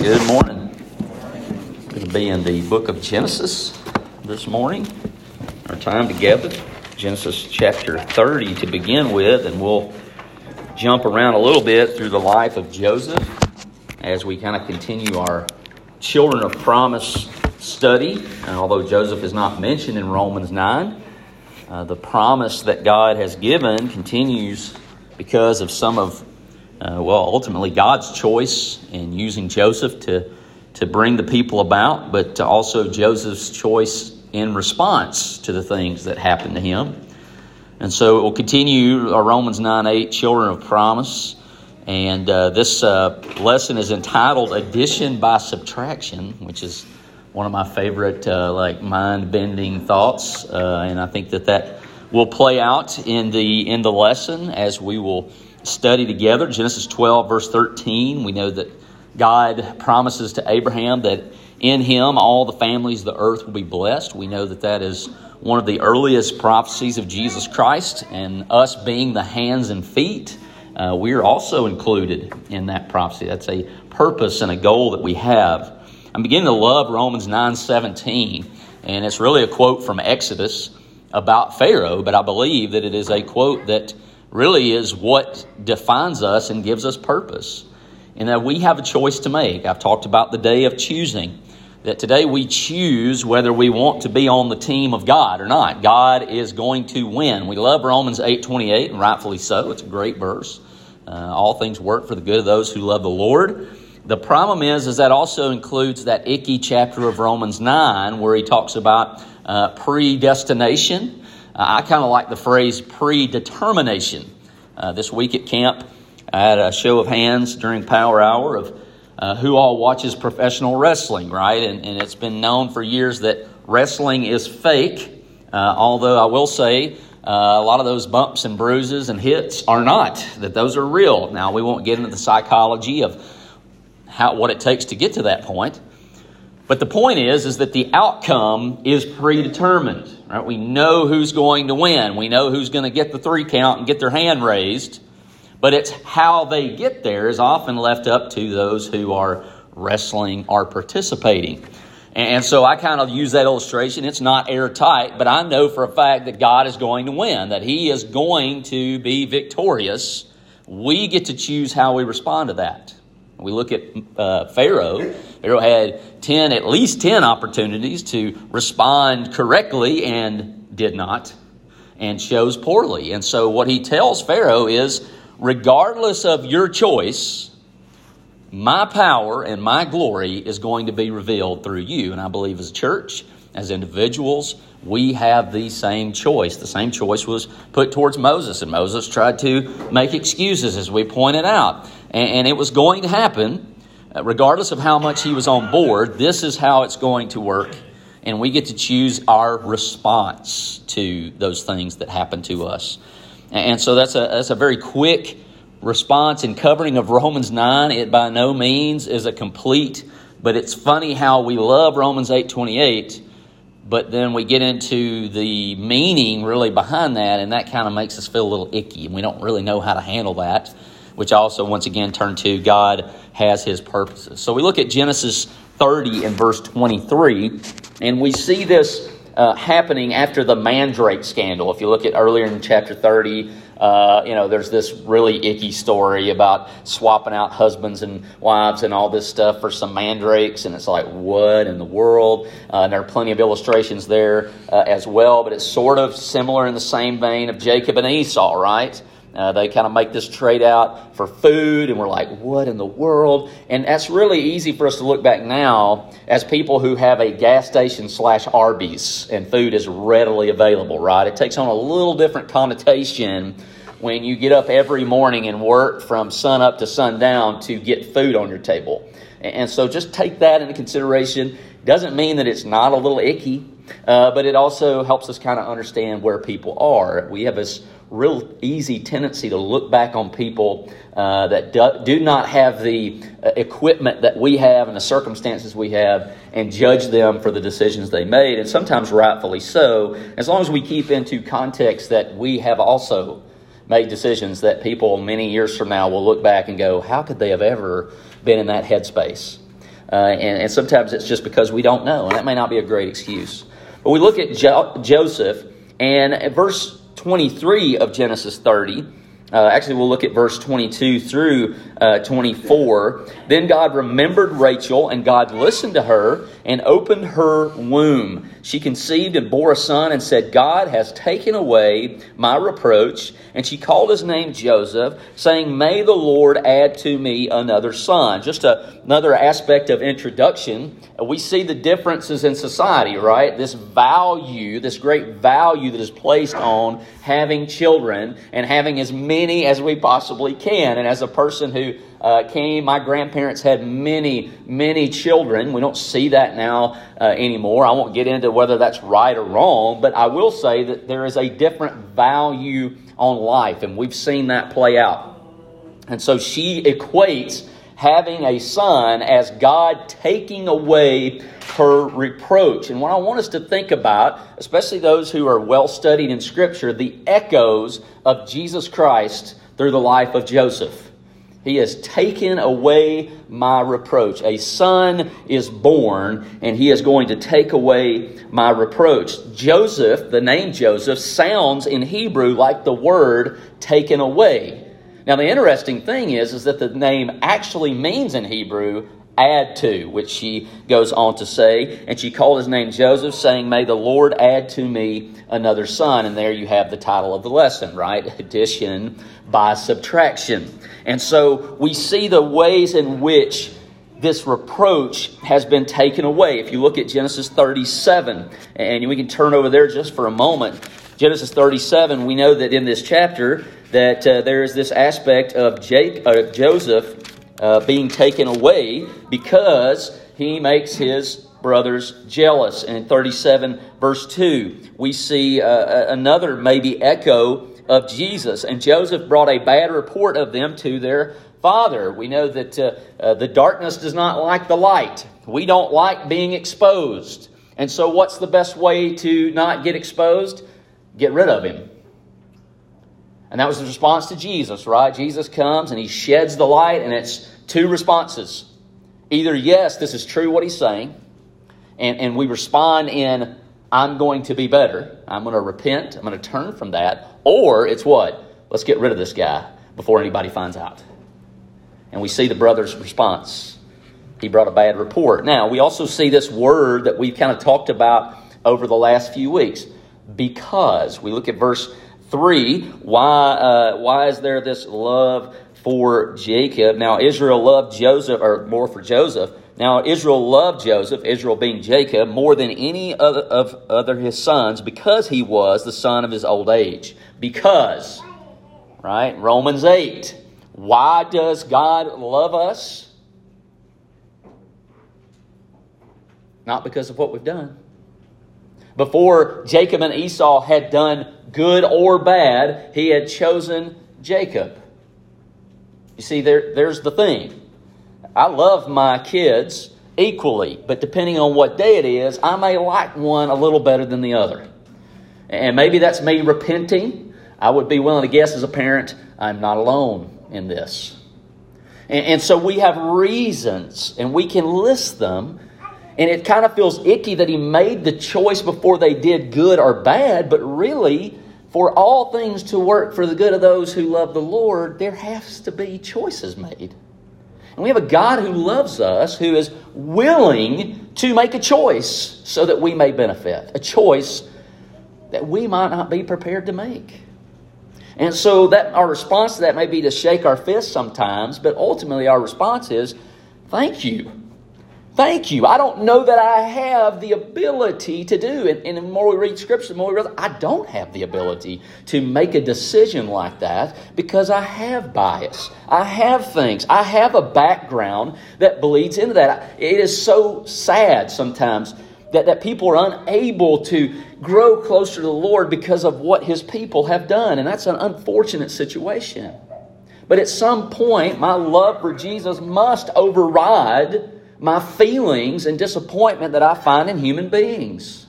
Good morning. Going to be in the book of Genesis this morning. Our time together, Genesis chapter 30 to begin with, and we'll jump around a little bit through the life of Joseph as we kind of continue our children of promise study. And although Joseph is not mentioned in Romans 9, uh, the promise that God has given continues because of some of uh, well, ultimately God's choice in using Joseph to, to bring the people about, but also Joseph's choice in response to the things that happened to him. And so we'll continue our Romans 9 8, Children of Promise. And uh, this uh, lesson is entitled Addition by Subtraction, which is one of my favorite, uh, like, mind bending thoughts. Uh, and I think that that will play out in the, in the lesson as we will study together. Genesis 12, verse 13, we know that God promises to Abraham that in him all the families of the earth will be blessed. We know that that is one of the earliest prophecies of Jesus Christ, and us being the hands and feet, uh, we are also included in that prophecy. That's a purpose and a goal that we have. I'm beginning to love Romans 9:17, and it's really a quote from Exodus about Pharaoh, but I believe that it is a quote that really is what defines us and gives us purpose. And that we have a choice to make. I've talked about the day of choosing. That today we choose whether we want to be on the team of God or not. God is going to win. We love Romans 8 28, and rightfully so. It's a great verse. Uh, all things work for the good of those who love the Lord. The problem is, is that also includes that icky chapter of Romans 9 where he talks about uh, predestination I kind of like the phrase predetermination. Uh, this week at camp, I had a show of hands during Power Hour of uh, who all watches professional wrestling, right? And, and, it's been known for years that wrestling is fake, uh, although I will say uh, a lot of those bumps and bruises and hits are not, that those are real. Now, we won't get into the psychology of how, what it takes to get to that point. But the point is, is that the outcome is predetermined. Right? We know who's going to win. We know who's going to get the three count and get their hand raised. But it's how they get there is often left up to those who are wrestling or participating. And so I kind of use that illustration. It's not airtight, but I know for a fact that God is going to win, that He is going to be victorious. We get to choose how we respond to that. We look at uh, Pharaoh. Pharaoh had 10, at least 10 opportunities to respond correctly and did not, and chose poorly. And so, what he tells Pharaoh is regardless of your choice, my power and my glory is going to be revealed through you. And I believe as a church, as individuals, we have the same choice. The same choice was put towards Moses, and Moses tried to make excuses, as we pointed out. And, it was going to happen, Uh, regardless of how much he was on board. This is how it's going to work. And we get to choose our response to those things that happen to us. And so that's a, that's a very quick response and covering of Romans 9. It by no means is a complete, but it's funny how we love Romans 8 28 but then we get into the meaning really behind that, and that kind of makes us feel a little icky, and we don't really know how to handle that, which also, once again, turn to God has His purposes. So we look at Genesis 30 and verse 23, and we see this uh, happening after the Mandrake scandal. If you look at earlier in chapter 30, uh, you know, there's this really icky story about swapping out husbands and wives and all this stuff for some mandrakes, and it's like, what in the world? Uh, and there are plenty of illustrations there uh, as well, but it's sort of similar in the same vein of Jacob and Esau, right? Uh, they kind of make this trade out for food, and we're like, what in the world? And that's really easy for us to look back now as people who have a gas station slash Arby's, and food is readily available, right? It takes on a little different connotation when you get up every morning and work from sun up to sundown to get food on your table. And so just take that into consideration. Doesn't mean that it's not a little icky, uh, but it also helps us kind of understand where people are. We have this real easy tendency to look back on people uh, that do, do, not have the uh, equipment that we have and the circumstances we have and judge them for the decisions they made, and sometimes rightfully so, as long as we keep into context that we have also made decisions that people many years from now will look back and go, How could they have ever been in that headspace? Uh, and, and, sometimes it's just because we don't know, and that may not be a great excuse. But we look at jo- Joseph, and at verse 23 of Genesis 30, uh, actually, we'll look at verse 22 through uh, 24. Then God remembered Rachel, and God listened to her and opened her womb. She conceived and bore a son and said, God has taken away my reproach. And she called his name Joseph, saying, May the Lord add to me another son. Just a, another aspect of introduction. We see the differences in society, right? This value, this great value that is placed on having children and having as many as we possibly can. And as a person who uh, came. My grandparents had many, many children. We don't see that now uh, anymore. I won't get into whether that's right or wrong, but I will say that there is a different value on life, and we've seen that play out. And so she equates having a son as God taking away her reproach. And what I want us to think about, especially those who are well studied in Scripture, the echoes of Jesus Christ through the life of Joseph. He has taken away my reproach. A son is born, and he is going to take away my reproach. Joseph, the name Joseph, sounds in Hebrew like the word taken away. Now, the interesting thing is, is that the name actually means in Hebrew add to, which she goes on to say. And she called his name Joseph, saying, May the Lord add to me another son. And there you have the title of the lesson, right? Addition by subtraction. And so we see the ways in which this reproach has been taken away. If you look at Genesis 37, and we can turn over there just for a moment. Genesis 37, we know that in this chapter that uh, there is this aspect of Jake, uh, Joseph uh, being taken away because he makes his brothers jealous. And in 37, verse 2, we see uh, another maybe echo of Jesus. And Joseph brought a bad report of them to their father. We know that uh, uh, the darkness does not like the light. We don't like being exposed. And so, what's the best way to not get exposed? Get rid of him. And that was the response to Jesus, right? Jesus comes and he sheds the light, and it's two responses. Either, yes, this is true what he's saying, and, and we respond in, I'm going to be better. I'm going to repent. I'm going to turn from that. Or it's what? Let's get rid of this guy before anybody finds out. And we see the brother's response. He brought a bad report. Now, we also see this word that we've kind of talked about over the last few weeks. Because. We look at verse 3. Why, uh, why is there this love for Jacob? Now, Israel loved Joseph, or more for Joseph. Now, Israel loved Joseph, Israel being Jacob, more than any other of other his sons because he was the son of his old age because, right? Romans 8. Why does God love us? Not because of what we've done. Before Jacob and Esau had done good or bad, he had chosen Jacob. You see, there, there's the thing. I love my kids equally, but depending on what day it is, I may like one a little better than the other. And maybe that's me repenting I would be willing to guess as a parent, I'm not alone in this. And, and so we have reasons, and we can list them. And it kind of feels icky that he made the choice before they did good or bad, but really, for all things to work for the good of those who love the Lord, there has to be choices made. And we have a God who loves us, who is willing to make a choice so that we may benefit, a choice that we might not be prepared to make. And so that our response to that may be to shake our fists sometimes, but ultimately our response is, thank you. Thank you. I don't know that I have the ability to do. And, and the more we read Scripture, the more we realize I don't have the ability to make a decision like that because I have bias. I have things. I have a background that bleeds into that. It is so sad sometimes that, that people are unable to grow closer to the Lord because of what his people have done. And that's an unfortunate situation. But at some point, my love for Jesus must override my feelings and disappointment that I find in human beings.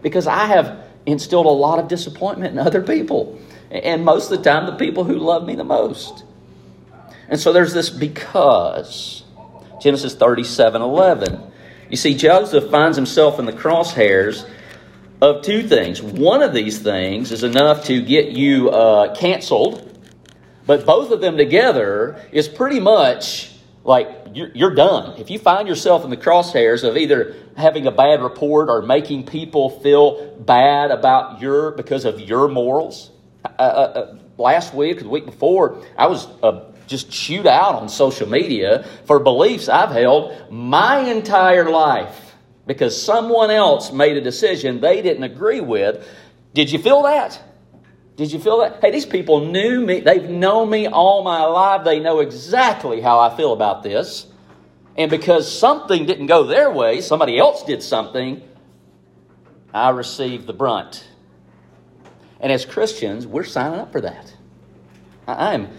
Because I have instilled a lot of disappointment in other people. And most of the time, the people who love me the most. And so there's this because. Genesis 37 11. You see, Joseph finds himself in the crosshairs of two things. One of these things is enough to get you uh, canceled, but both of them together is pretty much like you're, you're done. If you find yourself in the crosshairs of either having a bad report or making people feel bad about your because of your morals, uh, uh, uh last week or the week before, I was uh, just chewed out on social media for beliefs I've held my entire life because someone else made a decision they didn't agree with. Did you feel that? Did you feel that? Hey, these people knew me. They've known me all my life. They know exactly how I feel about this. And because something didn't go their way, somebody else did something, I received the brunt. And as Christians, we're signing up for that. I'm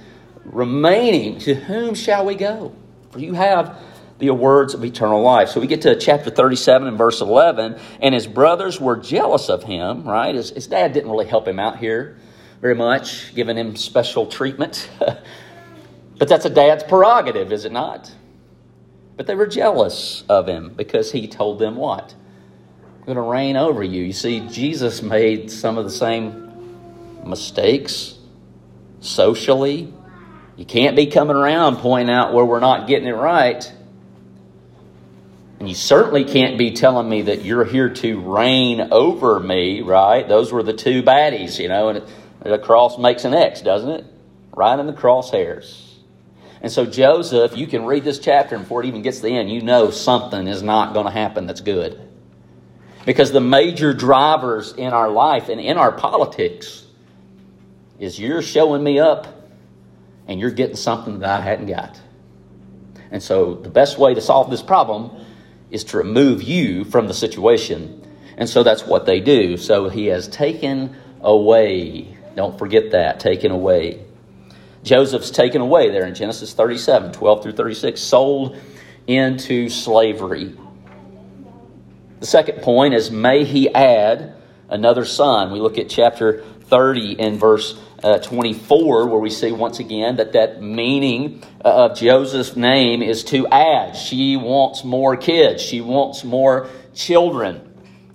remaining. To whom shall we go? For you have the words of eternal life. So we get to chapter 37 and verse 11, and his brothers were jealous of him, right? His, his dad didn't really help him out here very much, giving him special treatment. but that's a dad's prerogative, is it not? But they were jealous of him because he told them what? I'm going to reign over you. You see, Jesus made some of the same mistakes socially. You can't be coming around pointing out where we're not getting it right. And you certainly can't be telling me that you're here to reign over me, right? Those were the two baddies, you know, and the cross makes an X, doesn't it? Right in the crosshairs. And so, Joseph, you can read this chapter, and before it even gets to the end, you know something is not going to happen that's good. Because the major drivers in our life and in our politics is you're showing me up and you're getting something that I hadn't got. And so, the best way to solve this problem is to remove you from the situation. And so, that's what they do. So, he has taken away don't forget that, taken away. Joseph's taken away there in Genesis 37, 12 through 36, sold into slavery. The second point is, may he add another son. We look at chapter 30 and verse uh, 24, where we see once again that that meaning uh, of Joseph's name is to add. She wants more kids, she wants more children.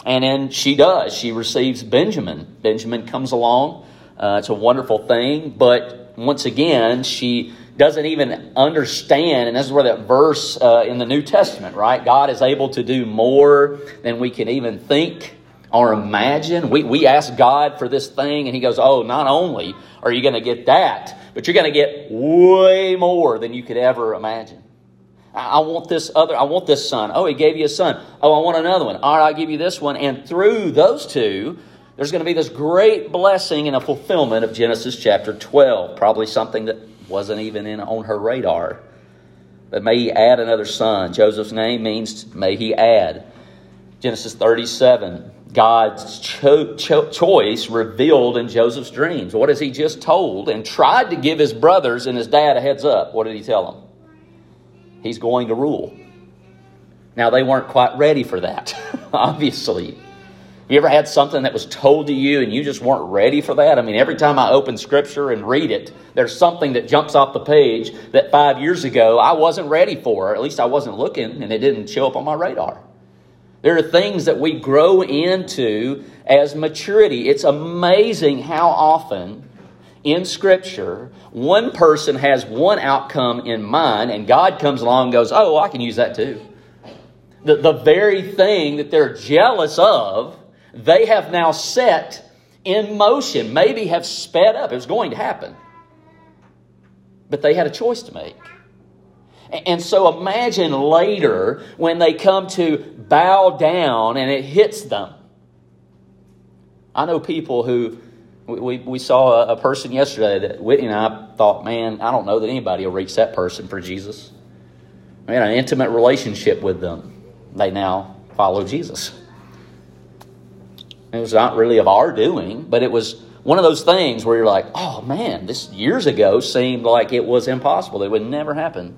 And then she does. She receives Benjamin. Benjamin comes along uh, it's a wonderful thing, but once again, she doesn't even understand, and this is where that verse uh, in the New Testament, right? God is able to do more than we can even think or imagine. We, we ask God for this thing, and He goes, Oh, not only are you going to get that, but you're going to get way more than you could ever imagine. I want this other, I want this son. Oh, he gave you a son. Oh, I want another one. All right, I'll give you this one. And through those two, there's going to be this great blessing and a fulfillment of Genesis chapter 12. Probably something that wasn't even in, on her radar. But may he add another son. Joseph's name means may he add. Genesis 37, God's cho- cho- choice revealed in Joseph's dreams. What has he just told and tried to give his brothers and his dad a heads up? What did he tell them? He's going to rule. Now, they weren't quite ready for that, obviously. You ever had something that was told to you and you just weren't ready for that? I mean, every time I open Scripture and read it, there's something that jumps off the page that five years ago I wasn't ready for. At least I wasn't looking and it didn't show up on my radar. There are things that we grow into as maturity. It's amazing how often in Scripture one person has one outcome in mind and God comes along and goes, Oh, I can use that too. The, the very thing that they're jealous of they have now set in motion, maybe have sped up. It was going to happen. But they had a choice to make. And so imagine later when they come to bow down and it hits them. I know people who, we, we saw a, person yesterday that Whitney and I thought, man, I don't know that anybody will reach that person for Jesus. I mean, an intimate relationship with them. They now follow Jesus. It was not really of our doing, but it was one of those things where you're like, oh man, this years ago seemed like it was impossible. It would never happen.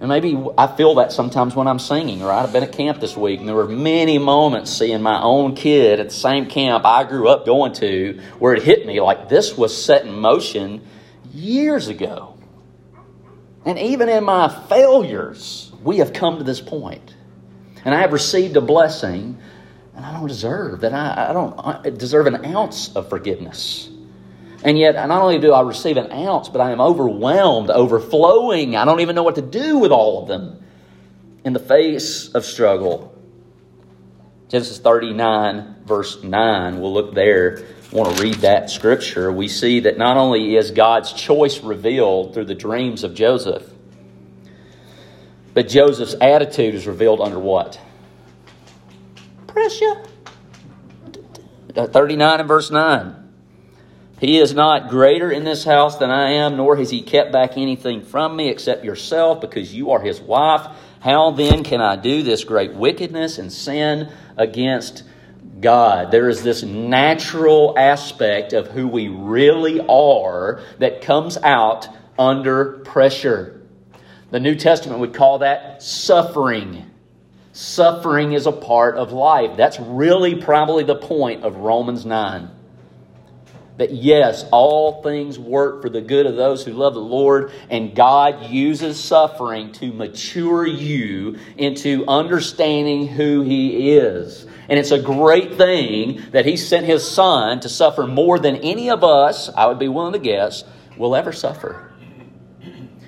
And maybe I feel that sometimes when I'm singing, right? I've been at camp this week, and there were many moments seeing my own kid at the same camp I grew up going to where it hit me like this was set in motion years ago. And even in my failures, we have come to this point. And I have received a blessing, and I don't deserve that. I, I don't deserve an ounce of forgiveness. And yet, not only do I receive an ounce, but I am overwhelmed, overflowing. I don't even know what to do with all of them in the face of struggle. Genesis 39, verse 9, we'll look there. I want to read that scripture. We see that not only is God's choice revealed through the dreams of Joseph, but Joseph's attitude is revealed under what? Pressure. Uh, 39 and verse 9. He is not greater in this house than I am, nor has he kept back anything from me except yourself, because you are his wife. How then can I do this great wickedness and sin against God? There is this natural aspect of who we really are that comes out under pressure. The New Testament would call that suffering. Suffering is a part of life. That's really probably the point of Romans 9 that yes, all things work for the good of those who love the Lord, and God uses suffering to mature you into understanding who He is. And it's a great thing that He sent His Son to suffer more than any of us, I would be willing to guess, will ever suffer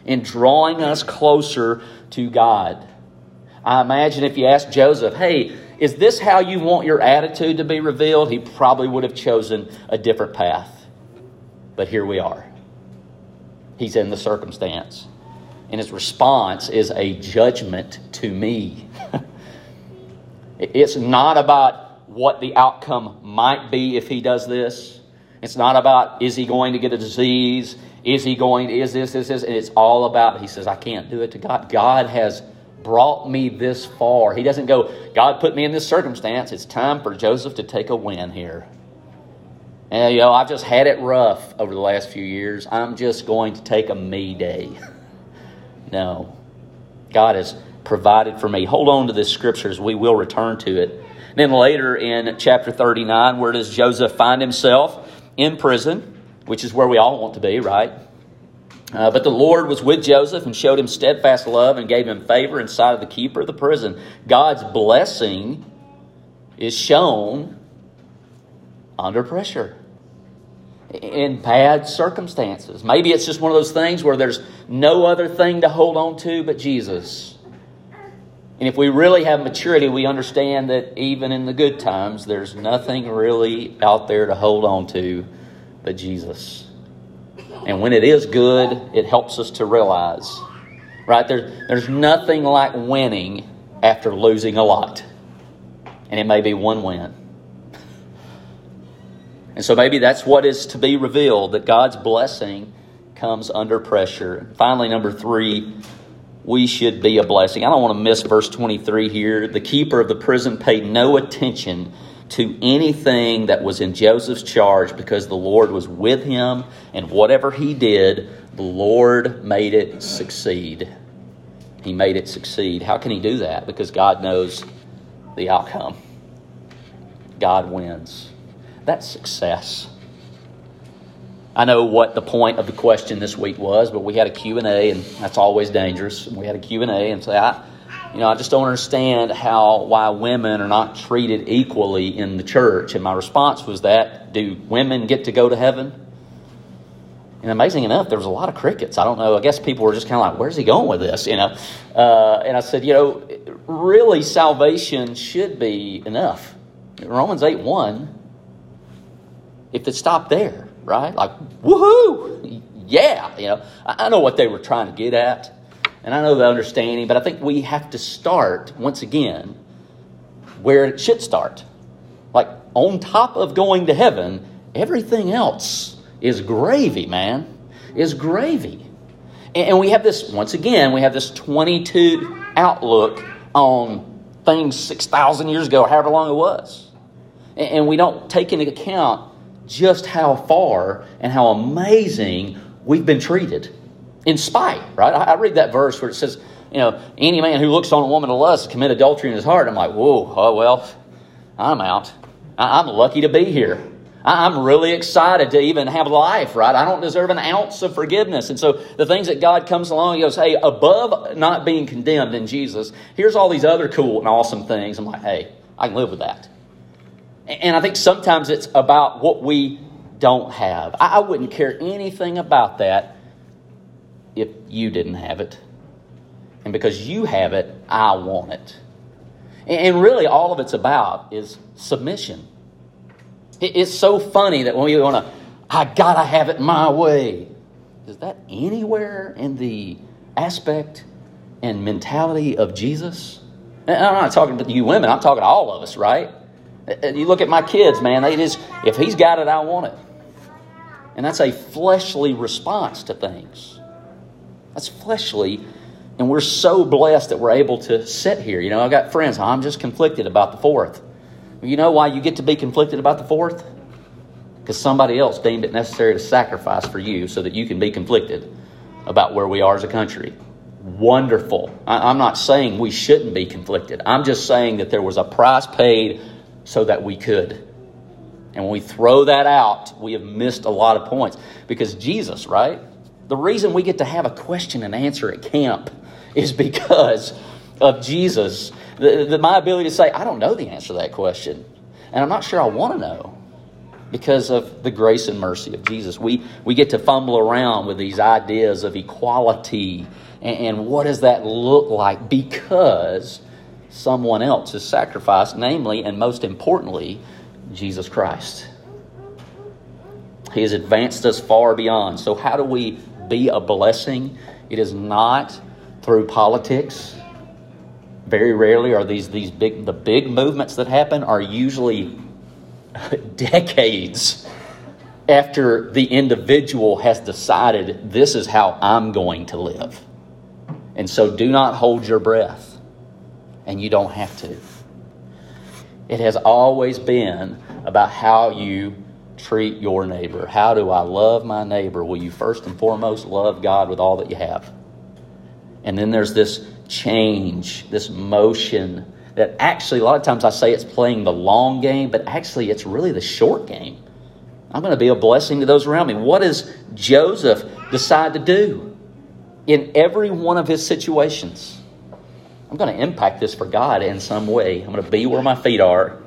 in drawing us closer to God. I imagine if you asked Joseph, hey, is this how you want your attitude to be revealed? He probably would have chosen a different path. But here we are. He's in the circumstance. And his response is a judgment to me. it's not about what the outcome might be if he does this. It's not about is he going to get a disease? Is he going to, is this, this, this? And it's all about, he says, I can't do it to God. God has brought me this far. He doesn't go, God put me in this circumstance. It's time for Joseph to take a win here. And, you know, I've just had it rough over the last few years. I'm just going to take a me day. no. God has provided for me. Hold on to this scripture as we will return to it. And then later in chapter 39, where does Joseph find himself? In prison, which is where we all want to be, right? Uh, but the Lord was with Joseph and showed him steadfast love and gave him favor in sight of the keeper of the prison. God's blessing is shown under pressure in bad circumstances. Maybe it's just one of those things where there's no other thing to hold on to but Jesus. And if we really have maturity, we understand that even in the good times, there's nothing really out there to hold on to but Jesus. And when it is good, it helps us to realize, right? There, there's nothing like winning after losing a lot. And it may be one win. And so maybe that's what is to be revealed that God's blessing comes under pressure. Finally, number three, we should be a blessing. I don't want to miss verse 23 here. The keeper of the prison paid no attention to anything that was in Joseph's charge because the Lord was with him, and whatever he did, the Lord made it succeed. He made it succeed. How can he do that? Because God knows the outcome. God wins. That's success. I know what the point of the question this week was, but we had a Q&A and that's always dangerous. We had a Q&A and say I you know, I just don't understand how why women are not treated equally in the church. And my response was that do women get to go to heaven? And amazing enough, there was a lot of crickets. I don't know. I guess people were just kind of like, "Where's he going with this?" You know. Uh, and I said, you know, really, salvation should be enough. Romans eight one. If it stopped there, right? Like, woohoo! Yeah, you know. I, I know what they were trying to get at. And I know the understanding, but I think we have to start, once again, where it should start. Like, on top of going to heaven, everything else is gravy, man. Is gravy. And we have this, once again, we have this 22 outlook on things 6,000 years ago, however long it was. And we don't take into account just how far and how amazing we've been treated in spite, right? I, I, read that verse where it says, you know, any man who looks on a woman to lust commit adultery in his heart. I'm like, whoa, oh, well, I'm out. I, I'm lucky to be here. I'm really excited to even have life, right? I don't deserve an ounce of forgiveness. And so the things that God comes along, He goes, hey, above not being condemned in Jesus, here's all these other cool and awesome things. I'm like, hey, I can live with that. And I think sometimes it's about what we don't have. I wouldn't care anything about that if you didn't have it. And because you have it, I want it. And really, all of it's about is submission. It's so funny that when we want to, I gotta have it my way. Is that anywhere in the aspect and mentality of Jesus? And I'm not talking to you women, I'm talking to all of us, right? You look at my kids, man, they just, if he's got it, I want it. And that's a fleshly response to things. That's fleshly. And we're so blessed that we're able to sit here. You know, I've got friends, I'm just conflicted about the fourth. You know why you get to be conflicted about the fourth? Because somebody else deemed it necessary to sacrifice for you so that you can be conflicted about where we are as a country. Wonderful. I'm not saying we shouldn't be conflicted. I'm just saying that there was a price paid so that we could. And when we throw that out, we have missed a lot of points. Because Jesus, right? The reason we get to have a question and answer at camp is because of Jesus. The, the, my ability to say, I don't know the answer to that question. And I'm not sure I want to know because of the grace and mercy of Jesus. We, we get to fumble around with these ideas of equality and, and what does that look like because someone else is sacrificed, namely and most importantly, Jesus Christ. He has advanced us far beyond. So, how do we be a blessing? It is not through politics. Very rarely are these, these big, the big movements that happen are usually decades after the individual has decided this is how I'm going to live. And so do not hold your breath, and you don't have to. It has always been about how you treat your neighbor. How do I love my neighbor? Will you first and foremost love God with all that you have? And then there's this change, this motion that actually, a lot of times I say it's playing the long game, but actually it's really the short game. I'm going to be a blessing to those around me. What does Joseph decide to do in every one of his situations? I'm going to impact this for God in some way. I'm going to be where my feet are.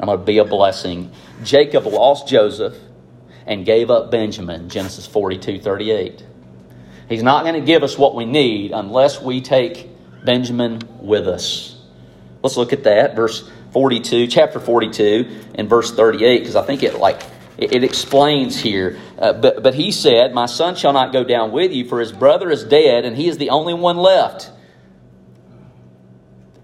I'm going to be a blessing. Jacob lost Joseph and gave up Benjamin, Genesis 42 38. He's not going to give us what we need unless we take Benjamin with us. Let's look at that, verse 42, chapter 42, and verse 38, because I think it like it, explains here. Uh, but, but he said, My son shall not go down with you, for his brother is dead, and he is the only one left.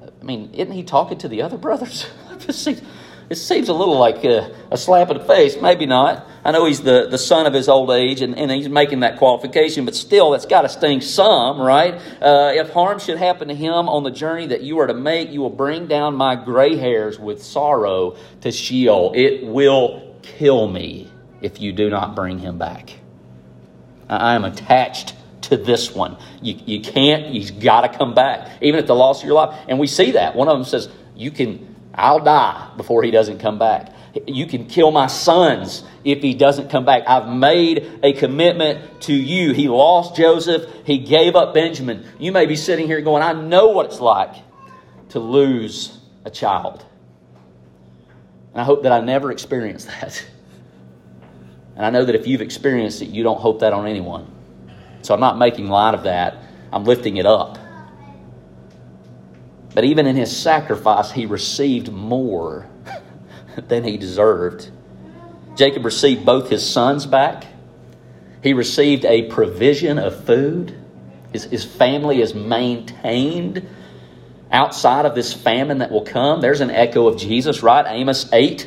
I mean, isn't he talking to the other brothers? It seems a little like a, a, slap in the face. Maybe not. I know he's the, the son of his old age and, and he's making that qualification, but still, that's got to sting some, right? Uh, if harm should happen to him on the journey that you are to make, you will bring down my gray hairs with sorrow to Sheol. It will kill me if you do not bring him back. I am attached to this one. You, you can't, he's got to come back, even at the loss of your life. And we see that. One of them says, You can I'll die before he doesn't come back. You can kill my sons if he doesn't come back. I've made a commitment to you. He lost Joseph, he gave up Benjamin. You may be sitting here going, I know what it's like to lose a child. And I hope that I never experience that. And I know that if you've experienced it, you don't hope that on anyone. So I'm not making light of that, I'm lifting it up. But even in his sacrifice, he received more than he deserved. Jacob received both his sons back, he received a provision of food. His, his family is maintained outside of this famine that will come. There's an echo of Jesus, right? Amos 8.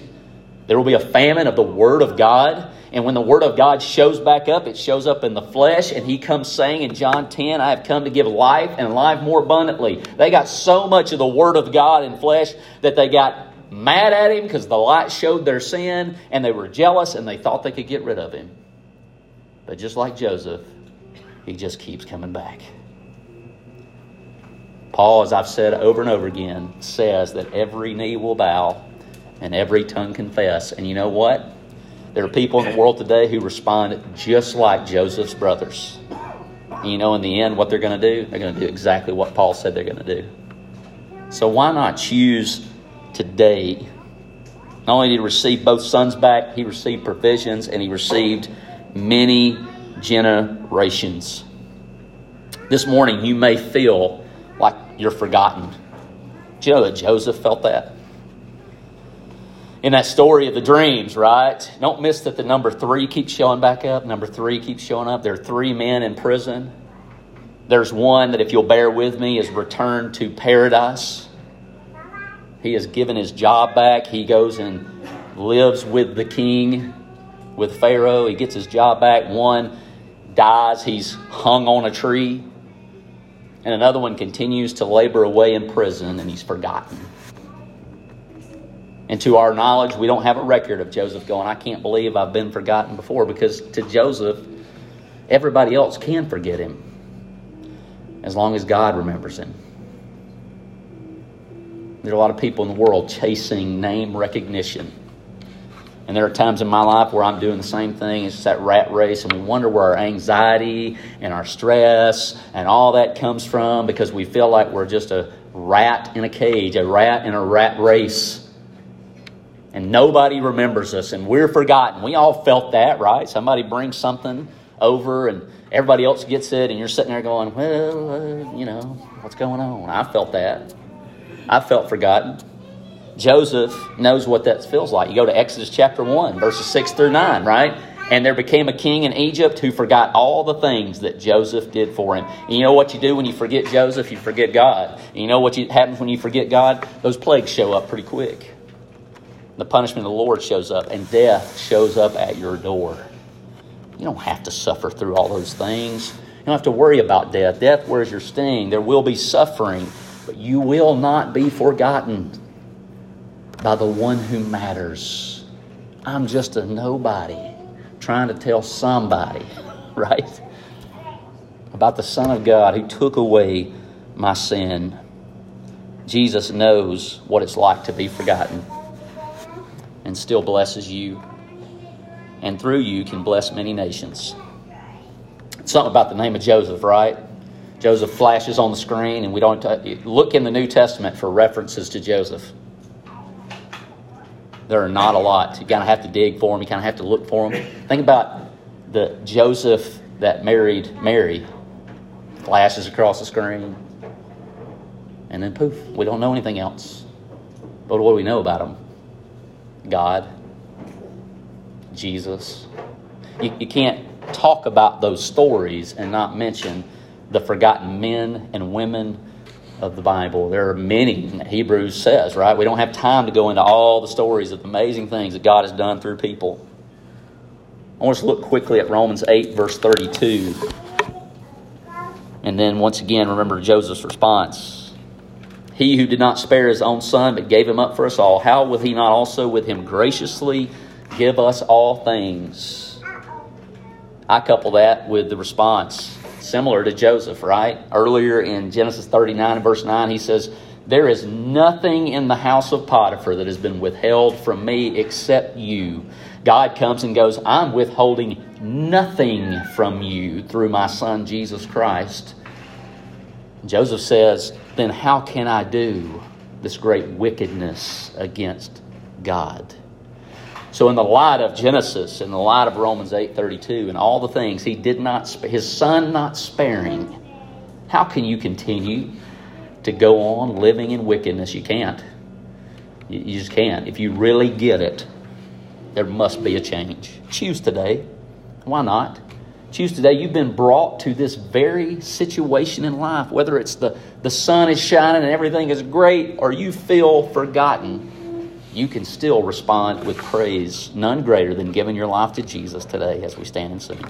There will be a famine of the Word of God. And when the Word of God shows back up, it shows up in the flesh, and He comes saying in John 10, I have come to give life and life more abundantly. They got so much of the Word of God in flesh that they got mad at Him because the light showed their sin, and they were jealous, and they thought they could get rid of Him. But just like Joseph, He just keeps coming back. Paul, as I've said over and over again, says that every knee will bow and every tongue confess. And you know what? There are people in the world today who respond just like Joseph's brothers. And you know, in the end, what they're going to do? They're going to do exactly what Paul said they're going to do. So why not choose today? Not only did he receive both sons back, he received provisions and he received many generations. This morning, you may feel like you're forgotten. Do you know that Joseph felt that? In that story of the dreams, right? Don't miss that the number three keeps showing back up. Number three keeps showing up. There are three men in prison. There's one that, if you'll bear with me, is returned to paradise. He has given his job back. He goes and lives with the king, with Pharaoh. He gets his job back. One dies, he's hung on a tree and another one continues to labor away in prison and he's forgotten. And to our knowledge, we don't have a record of Joseph going, I can't believe I've been forgotten before, because to Joseph, everybody else can forget him as long as God remembers him. There are a lot of people in the world chasing name recognition. And there are times in my life where I'm doing the same thing. It's that rat race, and we wonder where our anxiety and our stress and all that comes from because we feel like we're just a rat in a cage, a rat in a rat race. And nobody remembers us, and we're forgotten. We all felt that, right? Somebody brings something over, and everybody else gets it, and you're sitting there going, Well, uh, you know, what's going on? I felt that. I felt forgotten. Joseph knows what that feels like. You go to Exodus chapter 1, verses 6 through 9, right? And there became a king in Egypt who forgot all the things that Joseph did for him. And you know what you do when you forget Joseph? You forget God. And you know what happens when you forget God? Those plagues show up pretty quick. The punishment of the Lord shows up, and death shows up at your door. You don't have to suffer through all those things. You don't have to worry about death. Death, where's your sting? There will be suffering, but you will not be forgotten by the one who matters. I'm just a nobody trying to tell somebody, right? About the Son of God who took away my sin. Jesus knows what it's like to be forgotten and still blesses you, and through you can bless many nations. Something about the name of Joseph, right? Joseph flashes on the screen, and we don't t- look in the New Testament for references to Joseph there are not a lot. You kind of have to dig for them. You kind of have to look for them. Think about the Joseph that married Mary. Flashes across the screen. And then poof, we don't know anything else. But what do we know about him? God, Jesus. You, you can't talk about those stories and not mention the forgotten men and women of the Bible. There are many, Hebrews says, right? We don't have time to go into all the stories of the amazing things that God has done through people. I want us to look quickly at Romans 8, verse 32. And then once again, remember Joseph's response. He who did not spare his own son, but gave him up for us all, how will he not also with him graciously give us all things? I couple that with the response similar to Joseph, right? Earlier in Genesis 39 and verse 9, he says, There is nothing in the house of Potiphar that has been withheld from me except you. God comes and goes, I'm withholding nothing from you through my son Jesus Christ. Joseph says, Then how can I do this great wickedness against God? So in the light of Genesis, in the light of Romans 8:32 and all the things he did not his son not sparing, how can you continue to go on living in wickedness? You can't. You just can't. If you really get it, there must be a change. Choose today. Why not? Choose today. You've been brought to this very situation in life, whether it's the, the sun is shining and everything is great, or you feel forgotten you can still respond with praise, none greater than giving your life to Jesus today as we stand and sing.